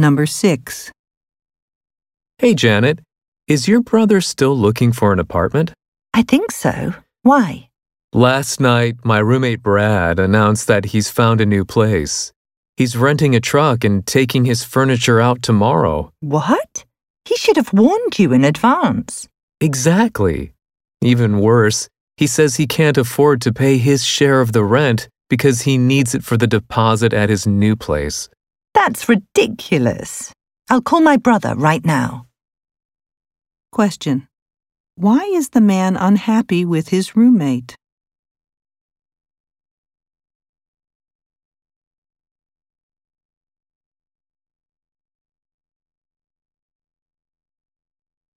Number 6. Hey, Janet, is your brother still looking for an apartment? I think so. Why? Last night, my roommate Brad announced that he's found a new place. He's renting a truck and taking his furniture out tomorrow. What? He should have warned you in advance. Exactly. Even worse, he says he can't afford to pay his share of the rent because he needs it for the deposit at his new place. That's ridiculous. I'll call my brother right now. Question. Why is the man unhappy with his roommate?